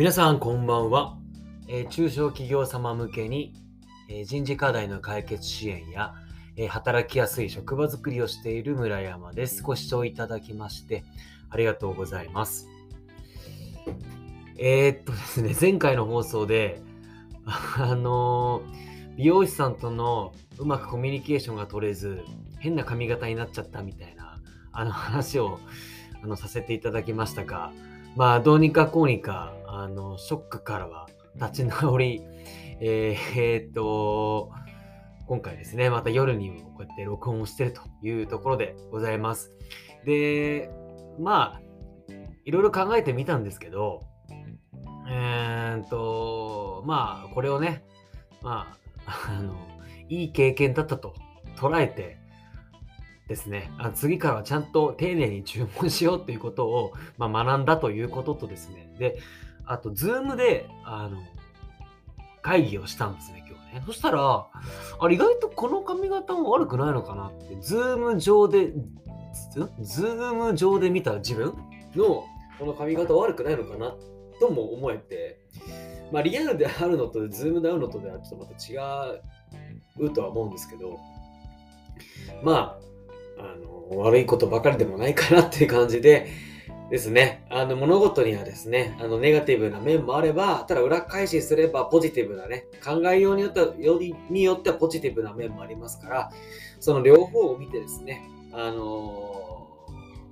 皆さんこんばんは、えー中小企業様向けに、えー人事課題の解決支援や、えー働きやすい職場づくりをしている村山です。ご視聴いただきましてありがとうございます。えーっとですね、前回の放送で、あの美容師さんとのうまくコミュニケーションが取れず、変な髪型になっちゃったみたいな、あの話をあのさせていただきましたが、まあ、どうにかこうにか、あの、ショックからは立ち直り、え ーえーっと、今回ですね、また夜にもこうやって録音をしてるというところでございます。で、まあ、いろいろ考えてみたんですけど、えーっと、まあ、これをね、まあ、あの、いい経験だったと捉えて、ですね、あ次からはちゃんと丁寧に注文しようということを、まあ、学んだということとですね、で、あと、ズームで、あの、会議をしたんですね、今日ね。そしたら、あれ、意外とこの髪型も悪くないのかなって、ズーム上で、ズズーム上で見た自分のこの髪型悪くないのかなとも思えて、まあ、リアルであるのと、ズームで会うのとではちょっとまた違うとは思うんですけど、まあ、あの、悪いことばかりでもないかなっていう感じで、ですね。あの、物事にはですね、あの、ネガティブな面もあれば、ただ裏返しすればポジティブなね、考えようによっては、よりによってはポジティブな面もありますから、その両方を見てですね、あの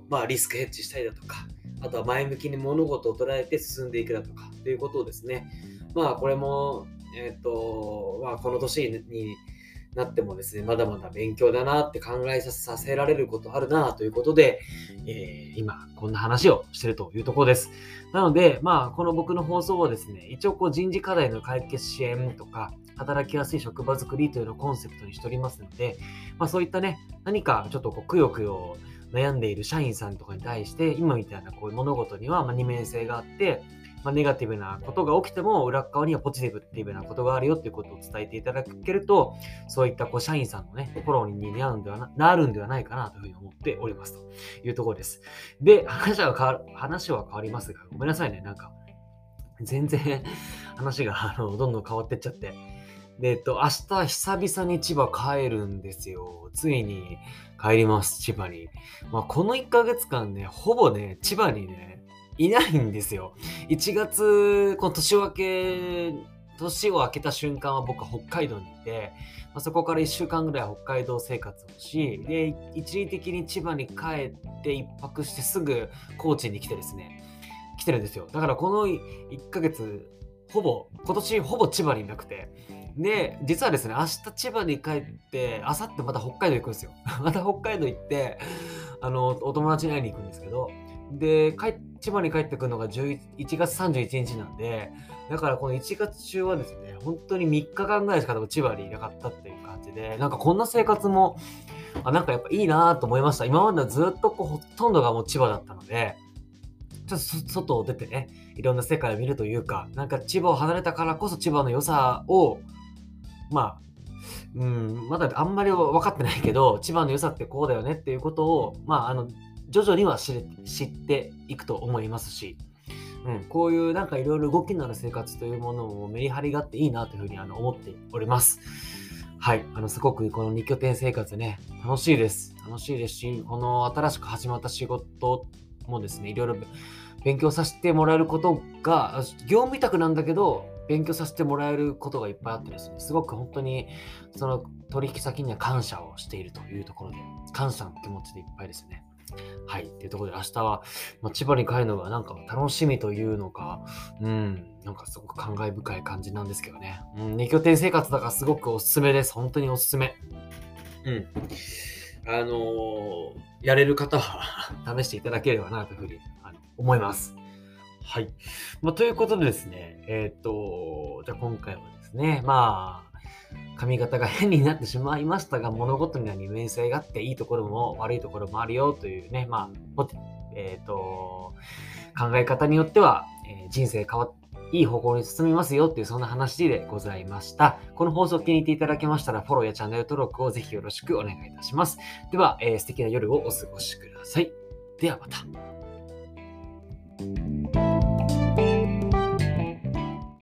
まあ、リスクヘッジしたりだとか、あとは前向きに物事を捉えて進んでいくだとか、ということをですね、まあ、これも、えっ、と、まあ、この年になってもですね、まだまだ勉強だなって考えさせられることあるなということで、えー今、こんな話をしてるというところです。なので、まあ、この僕の放送はですね、一応こう人事課題の解決支援とか、働きやすい職場づくりというのをコンセプトにしておりますので、まあ、そういったね、何かちょっとこうくよくよ悩んでいる社員さんとかに対して、今みたいなこういう物事にはまあ二面性があって、まあ、ネガティブなことが起きても裏側にはポジティブっていうようなことがあるよっていうことを伝えていただけると、そういったこう社員さんのね、フォローになるんではななるんではないかなというふうに思っておりますというところです。で、話は変わる話は変わりますが、ごめんなさいね、なんか、全然話があのどんどん変わってっちゃって。で、えっと、明日久々に千葉帰るんですよ。ついに帰ります、千葉に。まあ、この1ヶ月間ね、ほぼね、千葉にね、いないんですよ。1月、この年明け、年を明けた瞬間は僕は北海道にいて、まあ、そこから1週間ぐらい北海道生活をし、で、一時的に千葉に帰って1泊してすぐ高知に来てですね、来てるんですよ。だからこの1ヶ月、ほぼ、今年ほぼ千葉にいなくて、で、実はですね、明日千葉に帰って、明後日また北海道行くんですよ。また北海道行って、あの、お友達に会いに行くんですけど、で、帰千葉に帰ってくるのが11月31日なんで、だからこの1月中はですね、本当に3日間ぐらいしか千葉にいなかったっていう感じで、なんかこんな生活も、あなんかやっぱいいなと思いました。今まではずっとこうほとんどがもう千葉だったので、ちょっと外を出てね、いろんな世界を見るというか、なんか千葉を離れたからこそ千葉の良さを、まあ、うん、まだあんまり分かってないけど、千葉の良さってこうだよねっていうことを、まあ、あの、徐々には知れ知っていくと思いますし、うん、こういうなんかいろいろ動きのある生活というものもメリハリがあっていいなというふうにあの思っております。はい、あのすごくこの2拠点生活ね、楽しいです。楽しいですし、この新しく始まった仕事もですね、いろいろ勉強させてもらえることが、業務委託なんだけど、勉強させてもらえることがいっぱいあってですね、すごく本当にその取引先には感謝をしているというところで、感謝の気持ちでいっぱいですね。はい。っていうところで明日は、まあ、千葉に帰るのがなんか楽しみというのか、うん、なんかすごく感慨深い感じなんですけどね。うん、2拠点生活だからすごくおすすめです。本当におすすめ。うん。あのーやれる方は 試していただければなというふうにあの思います。はい。まあ、ということでですね、えっ、と、じゃあ今回はですね、まあ、髪型が変になってしまいましたが、物事には二面性があって、いいところも悪いところもあるよというね、まあ、えっ、と、考え方によっては、え人生変わっていい方向に進みますよっていうそんな話でございました。この放送を気に入っていただけましたらフォローやチャンネル登録をぜひよろしくお願いいたします。では、えー素敵な夜をお過ごしください。ではまた。